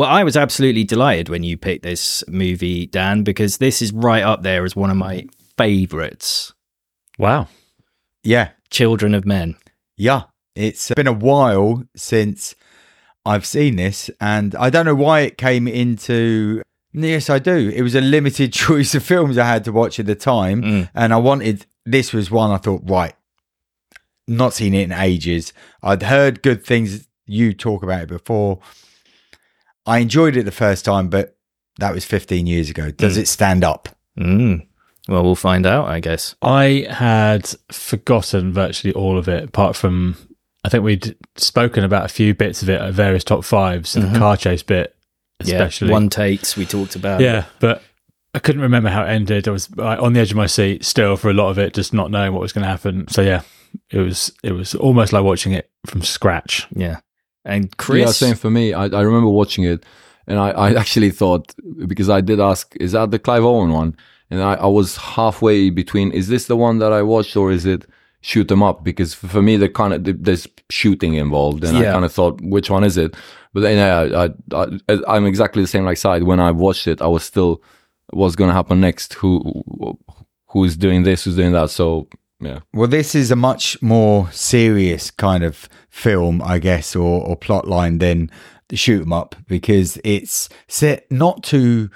Well, I was absolutely delighted when you picked this movie, Dan, because this is right up there as one of my favorites. Wow. Yeah, Children of Men. yeah. It's been a while since I've seen this, and I don't know why it came into. Yes, I do. It was a limited choice of films I had to watch at the time, Mm. and I wanted. This was one I thought, right, not seen it in ages. I'd heard good things. You talk about it before. I enjoyed it the first time, but that was 15 years ago. Does it stand up? Mm. Well, we'll find out, I guess. I had forgotten virtually all of it, apart from I think we'd spoken about a few bits of it at various top fives, and the car chase bit, especially. Yeah, one takes we talked about. yeah, but I couldn't remember how it ended. I was on the edge of my seat still for a lot of it, just not knowing what was going to happen. So yeah, it was it was almost like watching it from scratch. Yeah. And Chris. Yeah, same for me. I, I remember watching it, and I, I actually thought because I did ask, is that the Clive Owen one? And I, I was halfway between, is this the one that I watched, or is it shoot them Up? Because for me, the kind of there's shooting involved, and I kind of thought, which one is it? But then yeah, I, I, I'm exactly the same like side. When I watched it, I was still, what's going to happen next? Who who's doing this? Who's doing that? So yeah. Well, this is a much more serious kind of film, I guess, or, or plot line than the shoot 'em up because it's set not too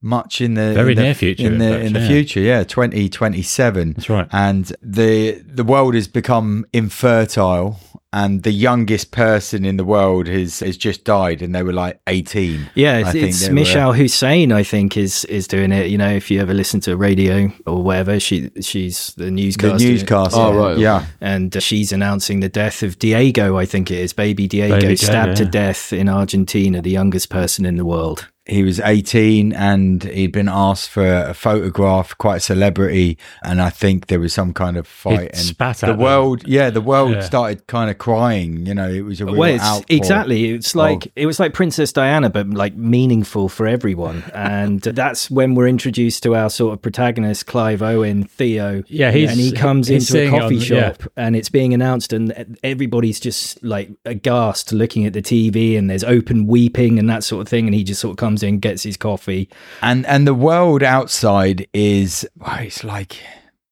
much in the Very in the- near future, in in the fact, in the yeah. future yeah 2027 That's right. and the the world has become infertile and the youngest person in the world has has just died and they were like 18 Yeah, I it's, think it's they were- Mishal Husain. I think is is doing it. You know, if you ever listen to radio or whatever, she she's the newscaster the newscaster. newscaster Oh, right. yeah and uh, she's announcing the death of Diego. I think it is baby Diego Baby stabbed Diego, to death in Argentina, the youngest person in the world. He was 18 and he'd been asked for a photograph, quite a celebrity. And I think there was some kind of fight. and spat the at them. world, yeah, the world Yeah. started kind of crying. You know, it was a real Well, it's, outpour. exactly. It's like it was like Princess Diana, but like meaningful for everyone. And that's when we're introduced to our sort of protagonist, Clive Owen, Theo. Yeah, he's- and he comes he's into a coffee on- yeah. shop, and it's being announced, and everybody's just like aghast, looking at the TV, and there's open weeping and that sort of thing. And he just sort of comes in, gets his coffee. And and the world outside is well, it's like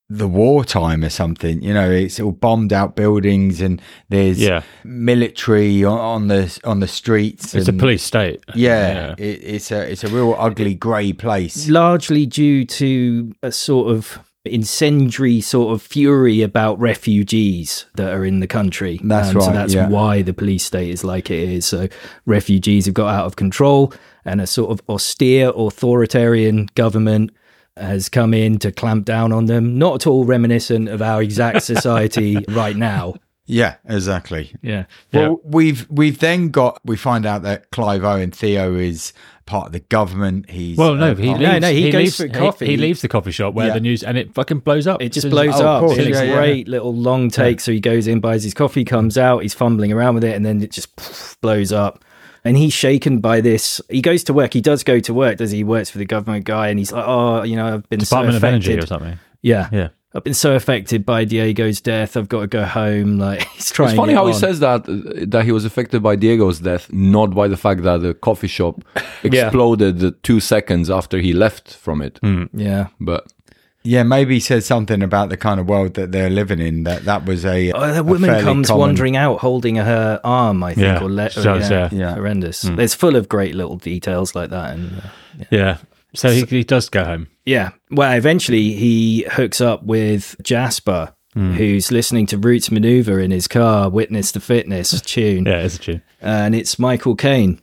the wartime or something. You know, it's all bombed out buildings and there's Yeah. military on, on the on the streets. It's a police state. Yeah, It, it's a it's a real ugly grey place. largely due to a sort of incendiary sort of fury about refugees that are in the country. That's And So that's yeah. why the police state is like it is. So refugees have got out of control, and a sort of austere authoritarian government has come in to clamp down on them. Not at all reminiscent of our exact society right now. Yeah, exactly. Yeah. Yeah. Well, we've we've then got we find out that Clive Owen Theo is part of the government. He's Well, no, uh, he part- No, leaves. no, he goes leaves, for coffee. He, leaves the coffee shop where Yeah. the news and it fucking blows up. It just As blows oh, up. course, it's yeah, a yeah. great little long take. So he goes in, buys his coffee, comes out, he's fumbling around with it, and then it just poof, blows up. And he's shaken by this. He goes to work. He does go to work, does he? He works for the government guy, and he's like, "Oh, you know, I've been Department so of. Energy or something. Yeah, Yeah. I've been so affected by Diego's death. I've got to go home. Like he's trying. It's funny it how he says that uh, that he was affected by Diego's death, not by the fact that the coffee shop exploded the two seconds after he left from it. Yeah. But yeah, maybe he says something about the kind of world that they're living in. That that was a, Oh, the a woman comes common- wandering out holding her arm, I think, Yeah, or le- she yeah, yeah. Yeah. horrendous. It's full of great little details like that, and uh, Yeah. So he, he does go home. Yeah. Well, eventually he hooks up with Jasper, Hmm. who's listening to Roots Manuva in his car, Witness to Fitness tune. Yeah, it's a tune. And it's Michael Caine.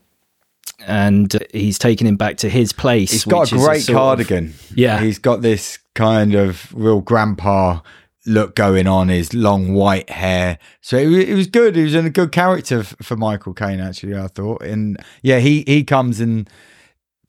And uh, he's taking him back to his place. He's got which a is great sort of- cardigan. Yeah. he's got this kind of real grandpa look going on. His long white hair. So it, it was good. He was in a good character f- for Michael Caine. Actually, I thought. And yeah, he he comes and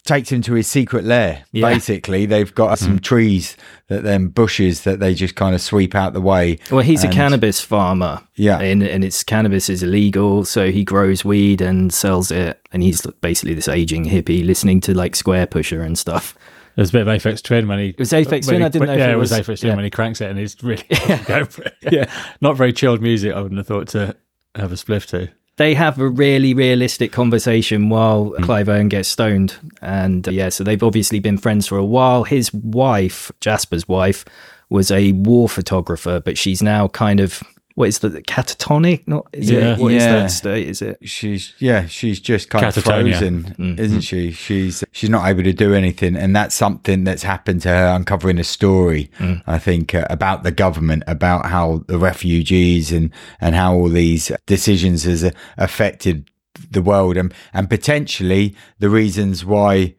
takes him to his secret lair. Yeah. Basically, they've got some mm. trees that then bushes that they just kind of sweep out the way. Well, he's a cannabis farmer. Yeah. And, and it's cannabis is illegal. So he grows weed and sells it. And he's basically this aging hippie listening to like Squarepusher and stuff. There's a bit of Aphex Twin when he. It was Aphex Twin? he- I didn't know if Yeah, it it was was- Aphex Twin yeah. when he cranks it and he's really it. Yeah. Not very chilled music, I wouldn't have thought to have a spliff to. they have a really realistic conversation while Clive Owen gets stoned. And uh, yeah, so they've obviously been friends for a while. His wife, Jasper's wife, was a war photographer, but she's now kind of what is the catatonic? Not is Yeah. it? What is Yeah. that state? Is it? she's yeah she's just kind of Catatonia. frozen isn't she she's she's not able to do anything and that's something that's happened to her uncovering a story i think uh, about the government about how the refugees and and how all these decisions has uh, affected the world and and potentially the reasons why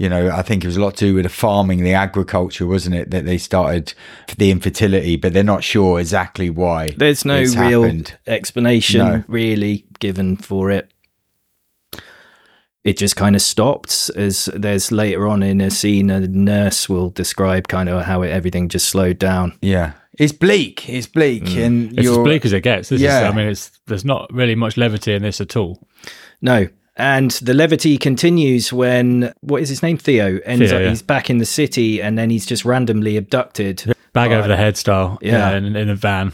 you know, I think it was a lot to do with the farming, the agriculture, wasn't it? That they started the infertility, but they're not sure exactly why. There's no it's real happened. explanation No. really given for it. It just kind of stopped as there's later on in a scene a nurse will describe kind of how it, everything just slowed down. Yeah, it's bleak. It's bleak, mm. and It's as bleak as it gets. This Yeah. is, I mean, it's there's not really much levity in this at all. No. And the levity continues when what is his name? Theo ends Theo, up yeah. he's back in the city and then he's just randomly abducted. Bag by- over the head style. Yeah. Yeah, in, in a van.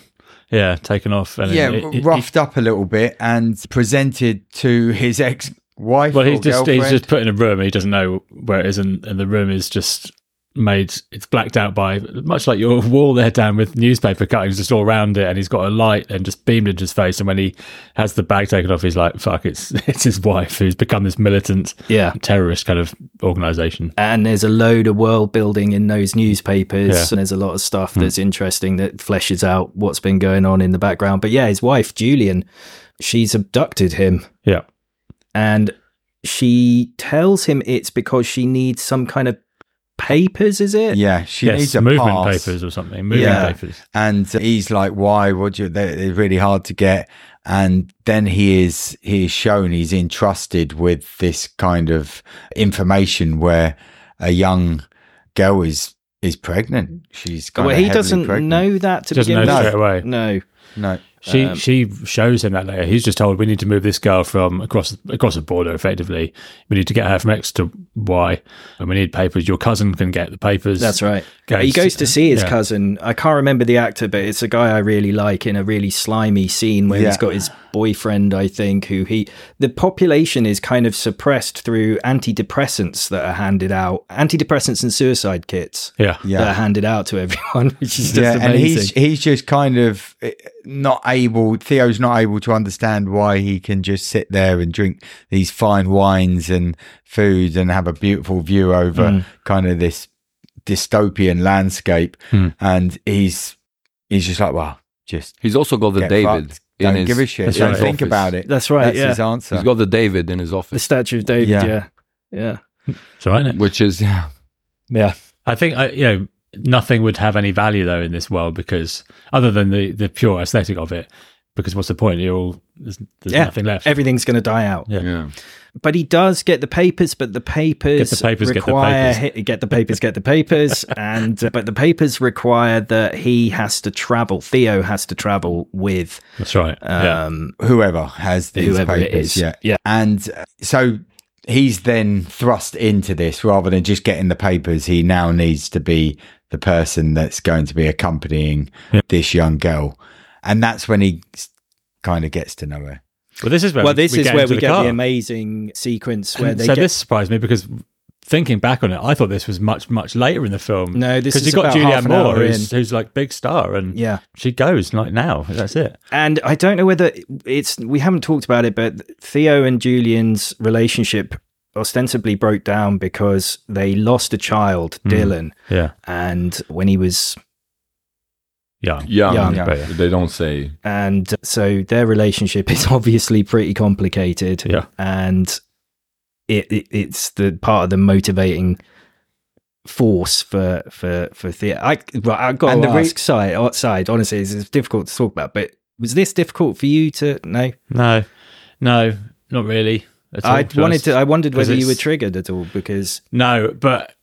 Yeah, taken off. And yeah, it- it- roughed up a little bit and presented to his ex-wife. Well, he's or just girlfriend. he's just put in a room. He doesn't know where it is, and, and the room is just made. It's blacked out by much like your wall there, Dan, with newspaper cuttings just all around it, and he's got a light and just beamed into his face. And when he has the bag taken off, he's like, "Fuck!" It's it's his wife who's become this militant Yeah. terrorist kind of organization. And there's a load of world building in those newspapers. Yeah. And there's a lot of stuff hmm. that's interesting that fleshes out what's been going on in the background. But yeah, his wife, Julian, she's abducted him Yeah, and she tells him it's because she needs some kind of papers, is it? yeah, she yes, needs a movement pass. papers or something. Movement Yeah. papers. and he's like, "Why? Would you? They're, they're really hard to get." And then he is he is shown he's entrusted with this kind of information where a young girl is is pregnant. She's kind Well, of he doesn't pregnant. know that to Doesn't begin know with. straight away. No. No, She Um, she shows him that later. He's just told we need to move this girl from across across the border. Effectively, we need to get her from X to Y, and we need papers. Your cousin can get the papers. That's right. Goes- he goes to see his yeah. cousin. I can't remember the actor, but it's a guy I really like in a really slimy scene where he's got his boyfriend, I think, who he. The population is kind of suppressed through antidepressants that are handed out, antidepressants and suicide kits Yeah, Yeah. that are handed out to everyone, which is just yeah, amazing. and he's he's just kind of not able. Theo's not able to understand why he can just sit there and drink these fine wines and food and have a beautiful view over Mm. kind of this dystopian landscape. Hmm. And he's he's just like, well, just He's also got the David fucked. Don't his, give a shit. Don't right. think office. about it. That's right. That's yeah, his answer. He's got the David in his office. the statue of David. Yeah. Yeah, yeah, it's all right. Isn't it? which is yeah. yeah. I think I, you know nothing would have any value though in this world because other than the the pure aesthetic of it. Because what's the point? You're all there's, there's Yeah. nothing left. Everything's going to die out. Yeah. yeah. But he does get the papers, but the papers, Get the papers, get the require papers. get the papers, get the papers, and uh, but the papers require that he has to travel. Theo has to travel with That's right. yeah. um, Whoever has these whoever it papers, is. yeah, yeah, And uh, so he's then thrust into this rather than just getting the papers. He now needs to be the person that's going to be accompanying Yeah. this young girl. And that's when he kind of gets to know her. Well, this is where well, we, this we is get where we the get car. the amazing sequence where And they so get. this surprised me because thinking back on it, I thought this was much much later in the film. No, this because is you got about half Julianne an Moore, hour who's, who's like big star, and yeah, she goes like now. That's it. and I don't know whether it's we haven't talked about it, but Theo and Julian's relationship ostensibly broke down because they lost a child, Hmm. Dylan, Yeah, and when he was young. Young, Young. but they don't say. and so their relationship is obviously pretty complicated Yeah. and it, it it's the part of the motivating force for for for theatre i well, i got And to the re- ask side uh, outside honestly it's, it's difficult to talk about but was this difficult for you to no No, no, not really. all, i wanted to i wondered whether you were triggered at all because No, but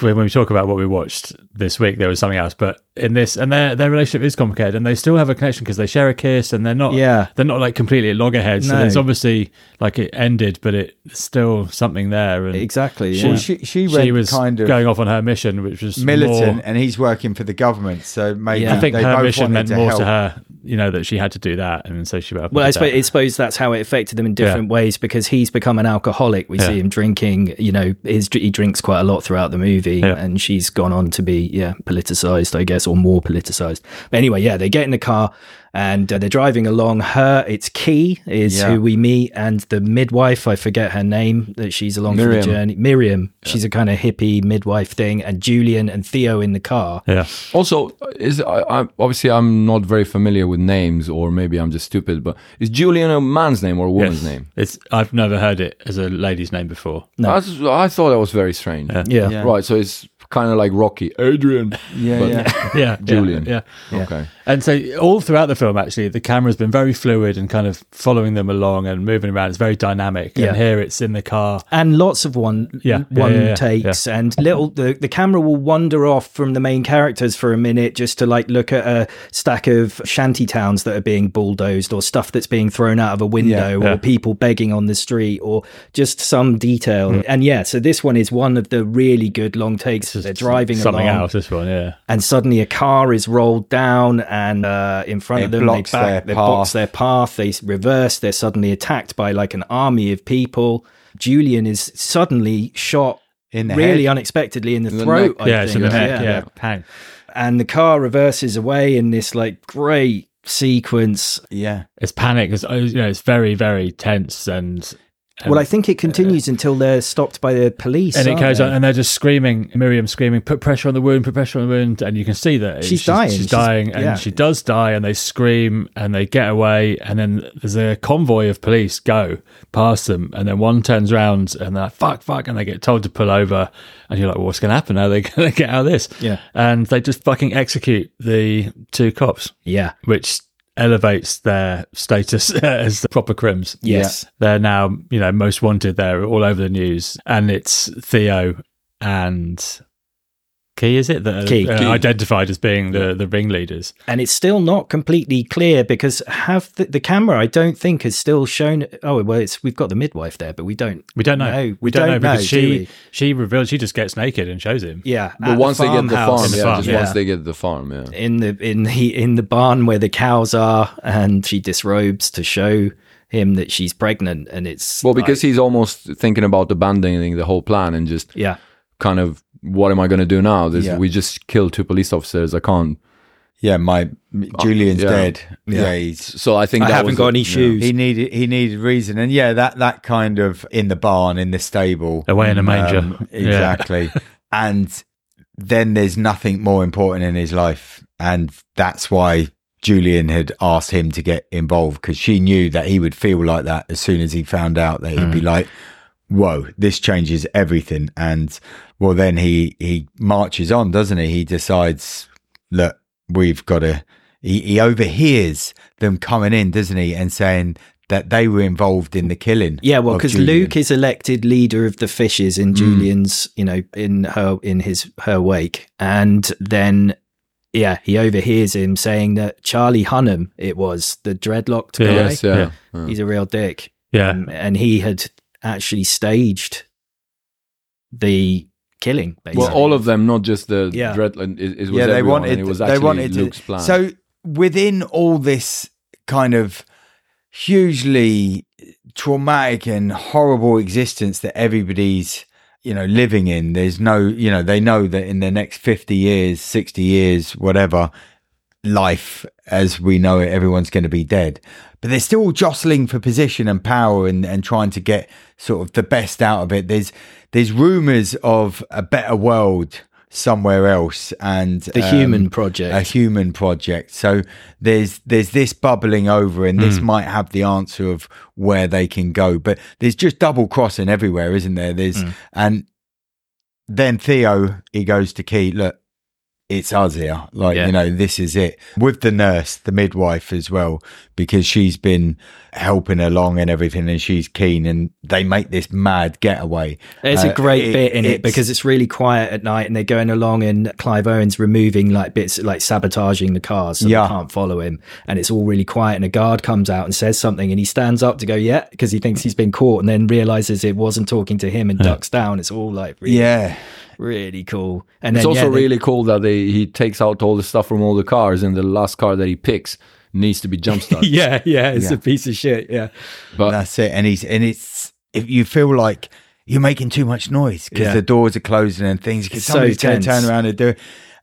when we talk about what we watched this week, there was something else. But in this, and their their relationship is complicated, and they still have a connection because they share a kiss, and they're not Yeah. they're not like completely at loggerheads. So No. it's obviously like it ended, but it's still something there. And Exactly. She, yeah. She, she she was kind of going off on her mission, which was militant, more- and he's working for the government. So maybe Yeah. I think they her both mission meant to more help. to her, you know, that she had to do that, and so she. Well, I suppose, I suppose that's how it affected them in different ways because he's become an alcoholic. We Yeah. see him drinking, you know, his, he drinks quite a lot throughout the movie, Yeah. and she's gone on to be, yeah, politicized, I guess, or more politicized. But anyway, yeah, they get in the car and uh, they're driving along. Her, it's Kee, is Yeah. who we meet, and the midwife, I forget her name, that she's along for the journey. Miriam, she's a kind of hippie midwife thing, and Julian and Theo in the car. yeah, Also, is I, I, obviously I'm not very familiar with names, or maybe I'm just stupid. But is Julian a man's name or a woman's Yes. name? It's I've never heard it as a lady's name before. No. I, I thought that was very strange. Yeah. Yeah. Right, so it's kind of like Rocky, Adrian. Yeah, But- yeah. Yeah, Julian. Yeah, yeah. Okay. And so all throughout the film, actually, the camera's been very fluid and kind of following them along and moving around. It's very dynamic. Yeah. And here it's in the car. and lots of one Yeah, one yeah, yeah, takes and little the, the camera will wander off from the main characters for a minute just to like look at a stack of shanty towns that are being bulldozed or stuff that's being thrown out of a window or people begging on the street or just some detail Mm. and yeah so this one is one of the really good long takes they're driving something along else. This one, yeah. and suddenly a car is rolled down and uh, in front It of them blocks they back, their they path. blocks their path they reverse they're suddenly attacked by like an army of people julian is suddenly shot In the really head. unexpectedy in the In the throat neck. I yeah, it's in think. the neck. Yeah, Bang. and the car reverses away in this like great sequence yeah. It's panic. It's, you know, it's very, very tense and. And well i think it uh, continues until they're stopped by the police and it goes they? on, and they're just screaming. Miriam screaming, "Put pressure on the wound! Put pressure on the wound!" And you can see that She's dying. She's, She's- dying, and yeah. she does die. And they scream, and they get away. And then there's a convoy of police go past them, and then one turns around, and they're like, "Fuck, fuck!" And they get told to pull over. And you're like, well, "What's going to happen? How are they going to get out of this?" Yeah. And they just fucking execute the two cops, yeah which elevates their status as the proper crims. yes They're now, you know, most wanted. They're all over the news, and it's Theo and Kee. Is it that are, uh, Kee. identified as being the the ringleaders? and it's still not completely clear because have the, the camera I don't think has still shown oh well it's we've got the midwife there but we don't We don't know. No, we, don't, know because do she we? she reveals she just gets naked and shows him. yeah But at once they get the farm, In the yeah, farm, just yeah. once they get the farm, yeah. in the in the in the barn where the cows are and she disrobes to show him that she's pregnant and it's Well, because like- he's almost thinking about abandoning the whole plan and just yeah kind of, what am I going to do now? This, Yeah. We just killed two police officers. I can't. Yeah, my Julian's yeah. dead. Yeah, he's So I think I that haven't was got a- any yeah. shoes he needed he needed reason, and yeah, that that kind of in the barn in the stable Away in a manger. Um, exactly. and then there's nothing more important in his life, and that's why Julian had asked him to get involved because she knew that he would feel like that as soon as he found out that he'd be Mm. like, "Whoa, this changes everything." And well, then he he marches on, doesn't he? He decides, "Look, we've got to." He, he overhears them coming in, doesn't he, and saying that they were involved in the killing. yeah well because Luke is elected leader of the fishes in Julian's you know in her in his her wake and then yeah he overhears him saying that Charlie Hunnam it was the dreadlocked guy Yes, yeah. yeah. he's a real dick Yeah, Um, and he had actually staged the killing. Basically. Well, all of them, not just the Yeah. Dreadland. It, it was yeah, they everyone, wanted. and it was they wanted Luke's to. plan. So within all this kind of hugely traumatic and horrible existence that everybody's you know living in, there's no you know they know that in the next fifty years, sixty years, whatever life as we know it, everyone's going to be dead. But they're still jostling for position and power and, and trying to get sort of the best out of it. There's there's rumors of a better world somewhere else and the um, human project. a human project. So there's there's this bubbling over, and this might have the answer of where they can go. But there's just double crossing everywhere, isn't there? There's and then Theo he goes to Kee. Look, it's us here. Like, Yeah. you know, this is it. With the nurse, the midwife as well, because she's been helping along and everything and she's keen and they make this mad getaway. There's Uh, a great it- bit in it because it's really quiet at night and they're going along and Clive Owen's removing like bits like sabotaging the cars so Yeah. they can't follow him and it's all really quiet and a guard comes out and says something and he stands up to go yeah because he thinks he's been caught and then realizes it wasn't talking to him and ducks down it's all like really, Yeah. really cool and It's then, also yeah, they- really cool that they, he takes out all the stuff from all the cars, and the last car that he picks needs to be jump started. yeah yeah it's Yeah. a piece of shit yeah But That's it. And he's and it's if you feel like you're making too much noise because Yeah. the doors are closing and things. Because It's so somebody's going to turn around and do it,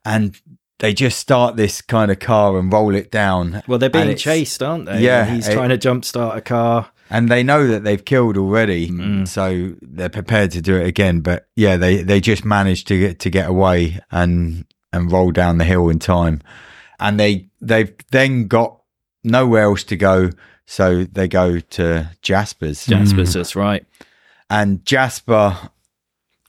and they just start this kind of car and roll it down. well they're being chased aren't they Yeah, And he's it- trying to jumpstart a car and they know that they've killed already, Mm. so they're prepared to do it again. But yeah, they they just managed to get to get away and and roll down the hill in time, and they they've then got nowhere else to go, so they go to Jasper's, Jasper's that's right and Jasper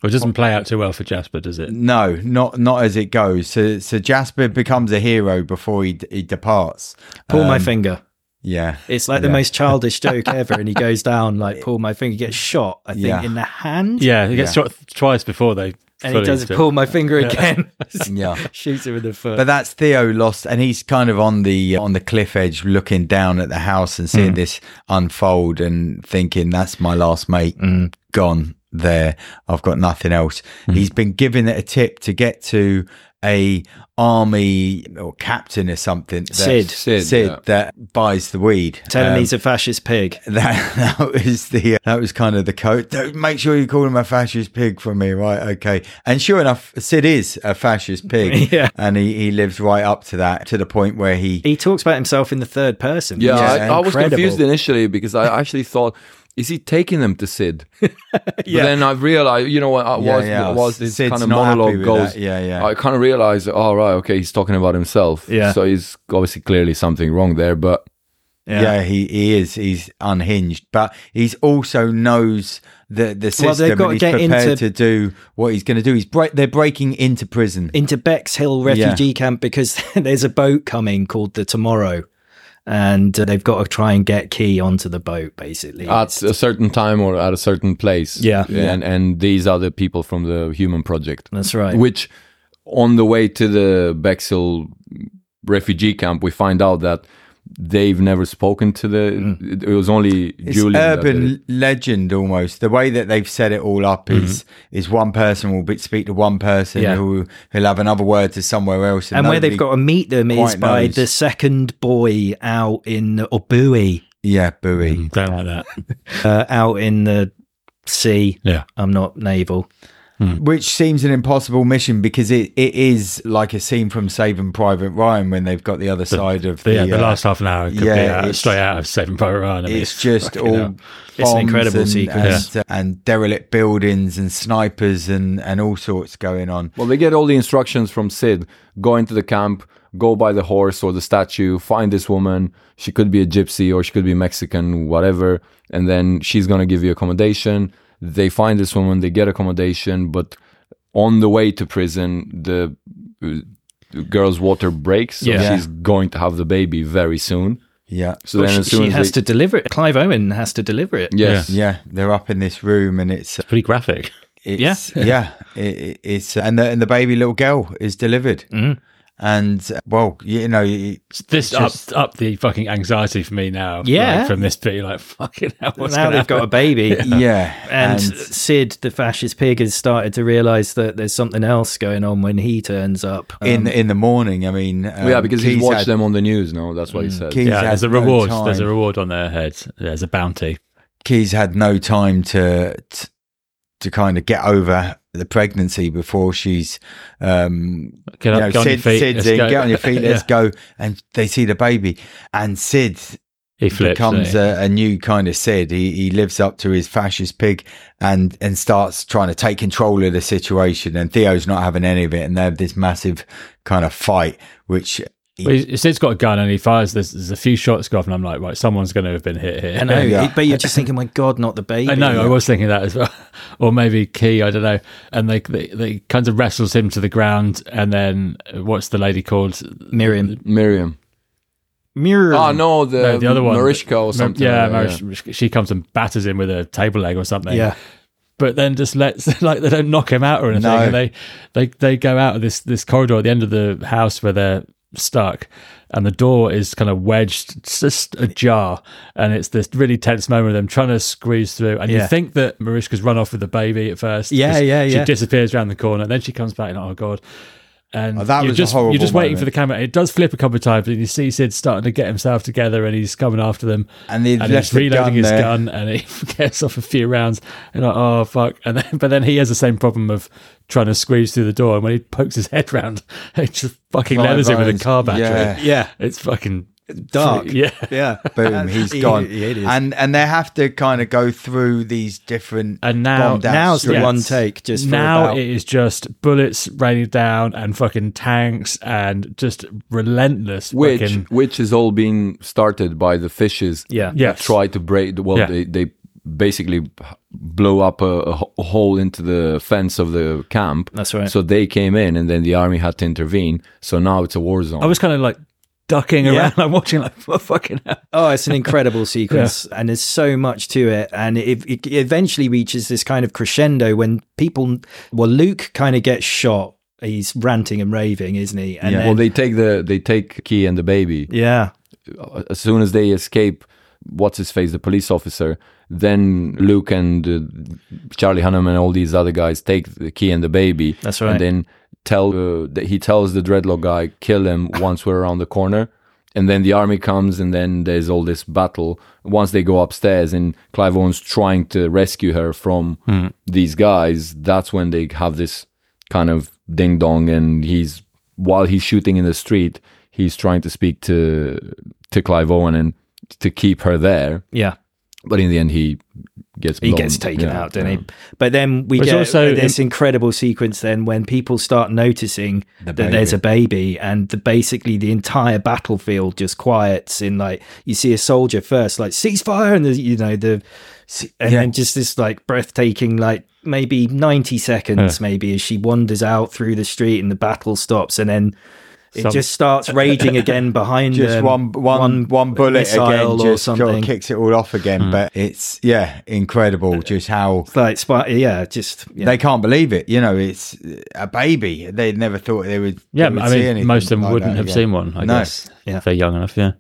Well, it doesn't play out too well for Jasper, does it? No, not not as it goes. So so Jasper becomes a hero before he he departs. pull my Um, finger Yeah, It's like the most childish joke ever, and he goes down like pull my finger, gets shot. I think Yeah. in the hand. Yeah, he gets Yeah. shot twice before they. And he does pull my finger again. yeah. shoots him in the foot. But that's Theo lost, and he's kind of on the uh, on the cliff edge, looking down at the house and seeing this unfold, and thinking, "That's my last mate gone there. I've got nothing else." He's been given a tip to get to a army or captain or something. That, Sid. Sid, Sid yeah. that buys the weed. Tell him Um, he's a fascist pig. that that was the that was kind of the code. Make sure you call him a fascist pig for me, right? Okay. And sure enough, Sid is a fascist pig, Yeah. and he, he lives right up to that to the point where he He talks about himself in the third person. Yeah, which is I, I was confused initially because I actually thought, is he taking them to Sid? But then I realized, you know, what I was yeah. was this Sid's kind of monologue goes. that. Yeah, yeah. I kind of realized, oh right, okay, he's talking about himself. Yeah. So he's obviously clearly something wrong there, but yeah. he he is he's unhinged, but he's also knows the the system Well, they've got and to get prepared into- to do what he's going to do. He's break, they're breaking into prison. into Bexhill refugee camp because there's a boat coming called the Tomorrow, and uh, they've got to try and get Kee onto the boat. Basically, at a certain time or at a certain place. Yeah. And and these are the people from the Human Project. that's right. Which on the way to the Bexhill refugee camp, we find out that they've never spoken to the. It was only It's Julian. urban legend almost. The way that they've set it all up is is one person will be, speak to one person Yeah. who who'll have another word to somewhere else, and where they've got to meet them is by knows. the second boy out in Obui, yeah, buoy. Mm. Don't like that. uh, out in the sea. Yeah. I'm not naval. Which seems an impossible mission because it, it is like a scene from Saving Private Ryan when they've got the other side of The, the, yeah, the uh, last half an hour could yeah, be out, straight out of Saving Private Ryan. I mean, it's just all hell. It's an incredible and, sequence. and, uh, and derelict buildings and snipers and, and all sorts going on. Well, they get all the instructions from Sid. Go into the camp, go by the horse or the statue, find this woman. She could be a gypsy or she could be Mexican, whatever. And then she's going to give you accommodation. They find this woman, they get accommodation, but on the way to prison, the, uh, the girl's water breaks. So Yeah. she's going to have the baby very soon. Yeah. So then, as she soon she as has they, to deliver it. Clive Owen has to deliver it. yes, Yeah, they're up in this room and it's pretty graphic. It's, yeah, it, it- it's and the and the baby little girl is delivered, Mhm. And uh, well, you know, it- This just- up up the fucking anxiety for me now. Yeah. like, from this bit, you're like fucking hell. What's now they've got a baby. yeah, And, Sid, the fascist pig, has started to realise that there's something else going on when he turns up. in Um, in the morning, I mean, um, yeah, because he's Kee's watched had- them on the news. No, that's what he said. Kee's yeah, there's a reward. time- there's a reward on their heads. There's a bounty. Kee's had no time to, to to kind of get over the pregnancy before she's um Get you know, get on your feet. Sid's let's in, go. get on your feet, let's Yeah. go. And they see the baby. And Sid He flips. becomes he? a, a new kind of Sid. He he lives up to his fascist pig and and starts trying to take control of the situation. And Theo's not having any of it, and they have this massive kind of fight, which Well, he's, he's got a gun and he fires. There's, there's a few shots go off, and I'm like, right, someone's going to have been hit here. I know, Yeah. but you're just thinking, my God, not the baby. I know. I was thinking that as well, or maybe Kee. I don't know. And they, they they kind of wrestles him to the ground, and then uh, what's the lady called? Miriam. Miriam. Miriam. Oh no, the, No, the other one, Marishka or something. Yeah, like that, Marish- she comes and batters him with a table leg or something. Yeah. but then just lets like they don't knock him out or anything. No. And they they they go out of this this corridor at the end of the house where they're stuck, and the door is kind of wedged, just ajar, and it's this really tense moment of them trying to squeeze through. And Yeah. you think that Marishka's run off with the baby at first. Yeah, yeah, yeah She disappears around the corner, and then she comes back, and oh god. And Oh, that you're was a just, horrible You're just waiting for the camera. It does flip a couple of times, and you see Sid starting to get himself together, and he's coming after them And he'd and he's reloading gun his there. gun and he gets off a few rounds and like oh fuck and then but then he has the same problem of trying to squeeze through the door and when he pokes his head round it just fucking Five leathers him with a car battery Yeah. Yeah. it's fucking Dark. yeah Yeah. Boom, he's gone. he- it is. and and they have to kind of go through these different. And now- Now's the streets. one take. Just now about- it is just bullets raining down and fucking tanks and just relentless Which fucking which is all being started by the fishes. Yeah. Yeah. try to break. Well, Yeah. they they basically blow up a, a a hole into the fence of the camp. That's right. So they came in, and then the army had to intervene. So now it's a war zone. I was kind of like ducking Yeah. around I'm watching like what fucking hell Oh, it's an incredible sequence, and there's so much to it, and it, it eventually reaches this kind of crescendo when people, well, Luke kind of gets shot. He's ranting and raving, isn't he? And well, then, they take the they take Kee and the baby. yeah, as soon as they escape, what's his face, the police officer, then Luke and uh, Charlie Hunnam and all these other guys take the Kee and the baby. That's right. And then tell uh, that he tells the dreadlock guy, kill him once we're around the corner. And then the army comes, and then there's all this battle. Once they go upstairs, and Clive Owen's trying to rescue her from these guys, that's when they have this kind of ding dong. And he's while he's shooting in the street, he's trying to speak to to Clive Owen and to keep her there. yeah. But in the end, he gets He blown. gets taken Yeah, out, doesn't yeah. he? But then we But get also- this incredible sequence then when people start noticing that there's a baby, and the, basically the entire battlefield just quiets. In like you see a soldier first, like ceasefire, and the, you know the, and then just this like breathtaking, like maybe ninety seconds, maybe as she wanders out through the street, and the battle stops, and then. It Some- just starts raging again behind Just um, them. one, one, one bullet again, or just sort something. of kicks it all off again. Hmm. But it's yeah, incredible just how It's like, yeah, just yeah. they can't believe it. You know, it's a baby. They never thought they would. yeah they would I see mean anything most of them like wouldn't have again. seen one I No. guess Yeah. if they're young enough yeah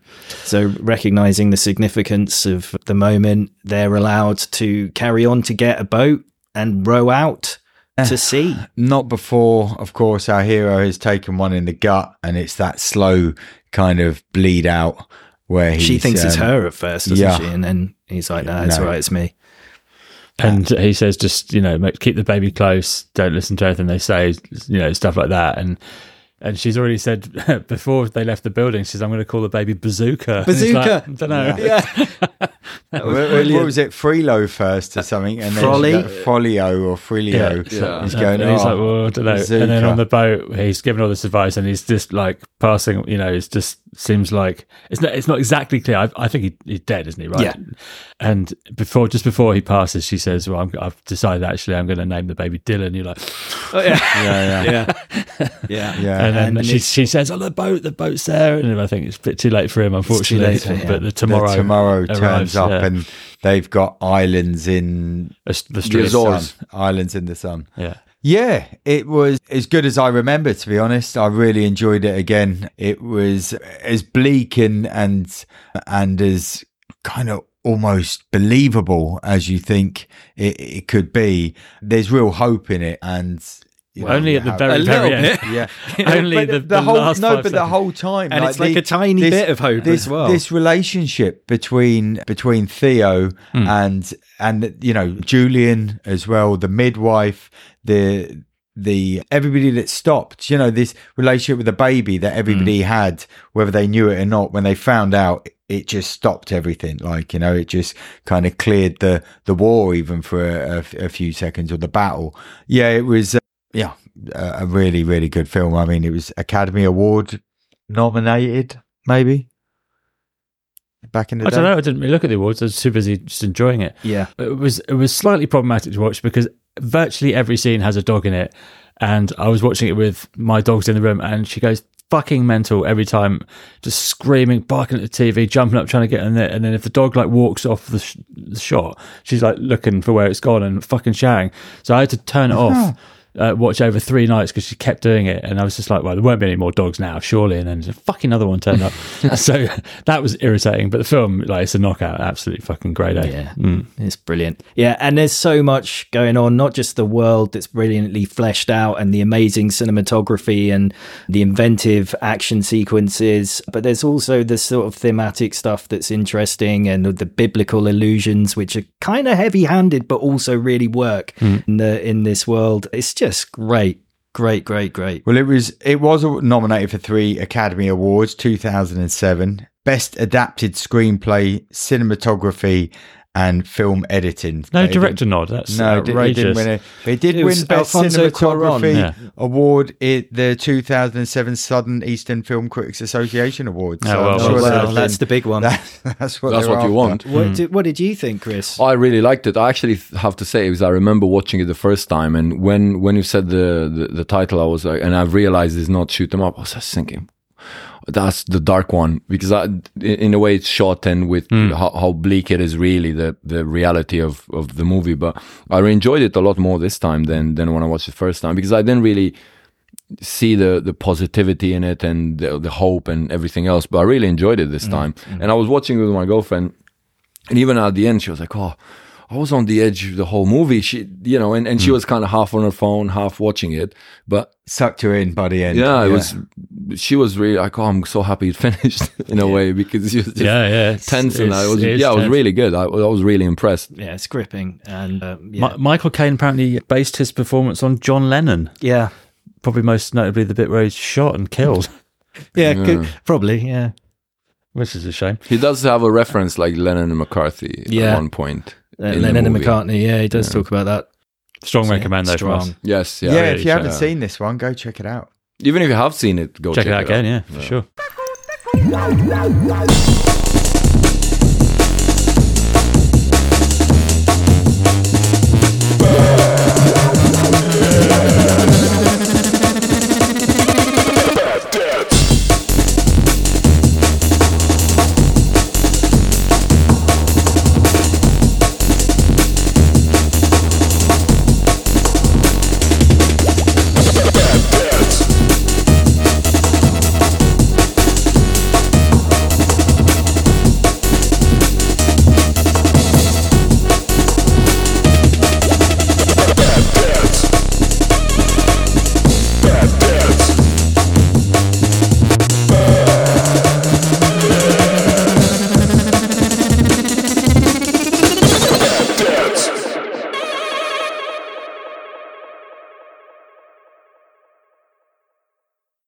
So, recognizing the significance of the moment, they're allowed to carry on to get a boat and row out to see. Not before, of course, our hero has taken one in the gut, and it's that slow kind of bleed out where She he's, thinks it's um, her at first, doesn't yeah. she? And then he's like, "No, it's No. all right, it's me." and he says just you know keep the baby close don't listen to anything they say you know stuff like that and and she's already said before they left the building she says i'm going to call the baby bazooka And he's like, Bazooka! i don't know Yeah, What, what was it, Frilo first or something, and Frolly? she's got Folio or Frilio. Yeah. He's going, and he's oh, like, well, I don't know. And then on the boat, he's giving all this advice, and he's just like passing. You know, he's just seems like it's not. It's not exactly clear. I, I think he, he's dead, isn't he? Right. Yeah. And before, just before he passes, she says, "Well, I'm, I've decided actually, I'm going to name the baby Dylan." You're like, oh, yeah, yeah, yeah, yeah, yeah. yeah. and then And she she says, "Oh, the boat, the boat's there." And I think it's a bit too late for him, unfortunately. late for him. But the tomorrow, the tomorrow turns up, yeah. and they've got islands in the the the. Azores. Islands in the sun. Yeah. Yeah, it was as good as I remember. To be honest, I really enjoyed it again. It was as bleak and and and as kind of almost believable as you think it, it could be. There's real hope in it, and you know, Only at the very, very end. yeah. Only But the, the, whole last no, but the whole time, And it's like the- a tiny this- bit of hope this, as well. This relationship between between Theo Hmm. and and you know Julian as well, the midwife, the the everybody that stopped, you know, this relationship with the baby that everybody Hmm. had, whether they knew it or not, when they found out, it just stopped everything. Like you know, it just kind of cleared the the war even for a, a- a few seconds or the battle. Yeah, it was. Yeah, a a really really good film. I mean, it was Academy Award nominated, maybe back in the I day. don't know. I didn't really look at the awards. I was too busy just enjoying it. Yeah. It was it was slightly problematic to watch because virtually every scene has a dog in it, and I was watching it with my dogs in the room, and she goes fucking mental every time, just screaming, barking at the TV, jumping up, trying to get in it, and then if the dog like walks off the, sh- the shot, she's like looking for where it's gone and fucking shouting. So I had to turn it off. Uh, watch over three nights because she kept doing it, and I was just like, "Well, there won't be any more dogs now, surely." And then a fucking another one turned up, so that was irritating. But the film, like, it's a knockout, absolutely fucking great. Eh? Yeah, it's brilliant. Yeah, and there's so much going on, not just the world that's brilliantly fleshed out and the amazing cinematography and the inventive action sequences, but there's also the sort of thematic stuff that's interesting and the biblical illusions, which are kind of heavy handed, but also really work in, the, in this world. It's just great. Great, great, great. Well, it was it was nominated for three Academy Awards: 2007, Best Adapted Screenplay, Cinematography, and Film Editing. No But it director nod. That's No, it, did- outrageous. didn't win it. But did It win Best Alfonso Cinematography Yeah. Award at the 2007 Southern Eastern Film Critics Association Awards. Oh, well, sure Oh, well, well, looking- that's the big one. that- that's what, That's they're what you want. What, hmm. did, what did you think, Chris? I really liked it. I actually have to say, because I remember watching it the first time, and when when you said the the, the title, I was like, and I realized it's not shoot 'em up. I was just thinking, that's the dark one because I, in a way, it's shot and with hmm. how, how bleak it is really the the reality of of the movie. But I enjoyed it a lot more this time than than when I watched it the first time because I didn't really see the the positivity in it and the, the hope and everything else. But I really enjoyed it this hmm. time, hmm. and I was watching it with my girlfriend, and even at the end, she was like, "Oh." I was on the edge of the whole movie. She, you know, and, and she was kind of half on her phone, half watching it. But Sucked her in by the end. yeah, it was. She was really like, "Oh, I'm so happy it finished." In a way, because she was just yeah, yeah, it's- tense, and I was it is yeah, it was really good. I, I was really impressed. yeah, it's gripping. And uh, yeah. Mi- Michael Caine apparently based his performance on John Lennon, yeah. probably most notably the bit where he's shot and killed, Yeah, good- probably. Yeah. which is a shame. He does have a reference like Lennon and McCarthy Yeah. at one point. Uh, in the Lennon and. McCartney. Yeah, he does talk about that. Strong So, yeah, recommend though from us. Yes, Yeah, yeah. if you haven't yeah. seen this one, go check it out. Even if you have seen it, go Check, it out again, yeah, for sure.